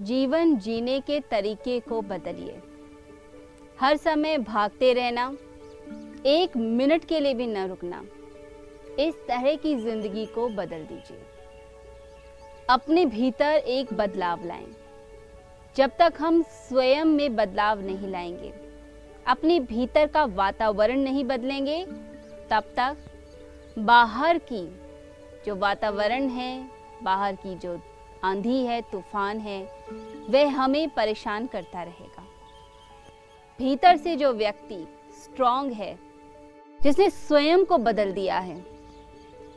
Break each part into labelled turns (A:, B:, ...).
A: जीवन जीने के तरीके को बदलिए। हर समय भागते रहना, एक मिनट के लिए भी न रुकना, इस तरह की ज़िंदगी को बदल दीजिए। अपने भीतर एक बदलाव लाएँ। जब तक हम स्वयं में बदलाव नहीं लाएँगे, अपने भीतर का वातावरण नहीं बदलेंगे, तब तक बाहर की जो वातावरण है, बाहर की जो आंधी है, तूफ़ान है, वह हमें परेशान करता रहेगा। भीतर से जो व्यक्ति स्ट्रांग है, जिसने स्वयं को बदल दिया है,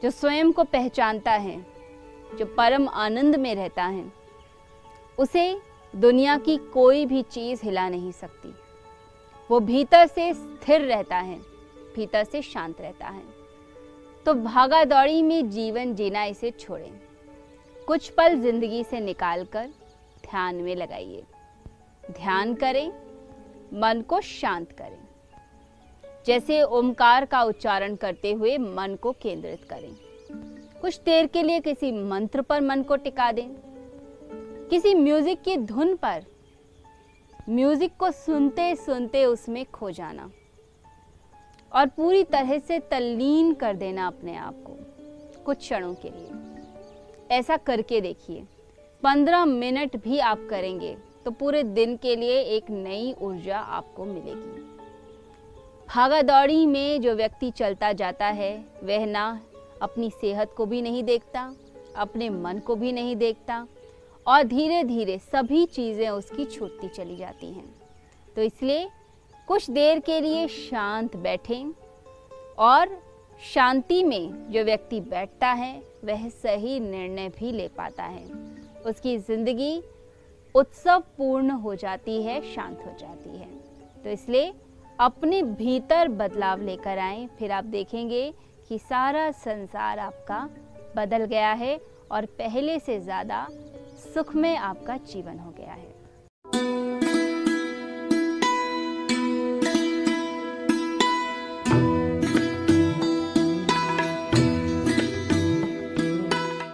A: जो स्वयं को पहचानता है, जो परम आनंद में रहता है, उसे दुनिया की कोई भी चीज़ हिला नहीं सकती। वो भीतर से स्थिर रहता है, भीतर से शांत रहता है। तो भागा दौड़ी में जीवन जीना इसे छोड़ें। कुछ पल ज़िंदगी से निकालकर ध्यान में लगाइए। ध्यान करें, मन को शांत करें। जैसे ओमकार का उच्चारण करते हुए मन को केंद्रित करें। कुछ देर के लिए किसी मंत्र पर मन को टिका दें। किसी म्यूज़िक की धुन पर म्यूज़िक को सुनते सुनते उसमें खो जाना। और पूरी तरह से तल्लीन कर देना अपने आप को कुछ क्षणों के लिए। ऐसा करके देखिए। पंद्रह मिनट भी आप करेंगे तो पूरे दिन के लिए एक नई ऊर्जा आपको मिलेगी। भागा दौड़ी में जो व्यक्ति चलता जाता है, वह ना अपनी सेहत को भी नहीं देखता, अपने मन को भी नहीं देखता, और धीरे धीरे सभी चीज़ें उसकी छूटती चली जाती हैं। तो इसलिए कुछ देर के लिए शांत बैठें और शांति में जो व्यक्ति बैठता है, वह सही निर्णय भी ले पाता है। उसकी ज़िंदगी उत्सव पूर्ण हो जाती है, शांत हो जाती है। तो इसलिए अपने भीतर बदलाव लेकर आए। फिर आप देखेंगे कि सारा संसार आपका बदल गया है और पहले से ज़्यादा सुख में आपका जीवन हो गया है।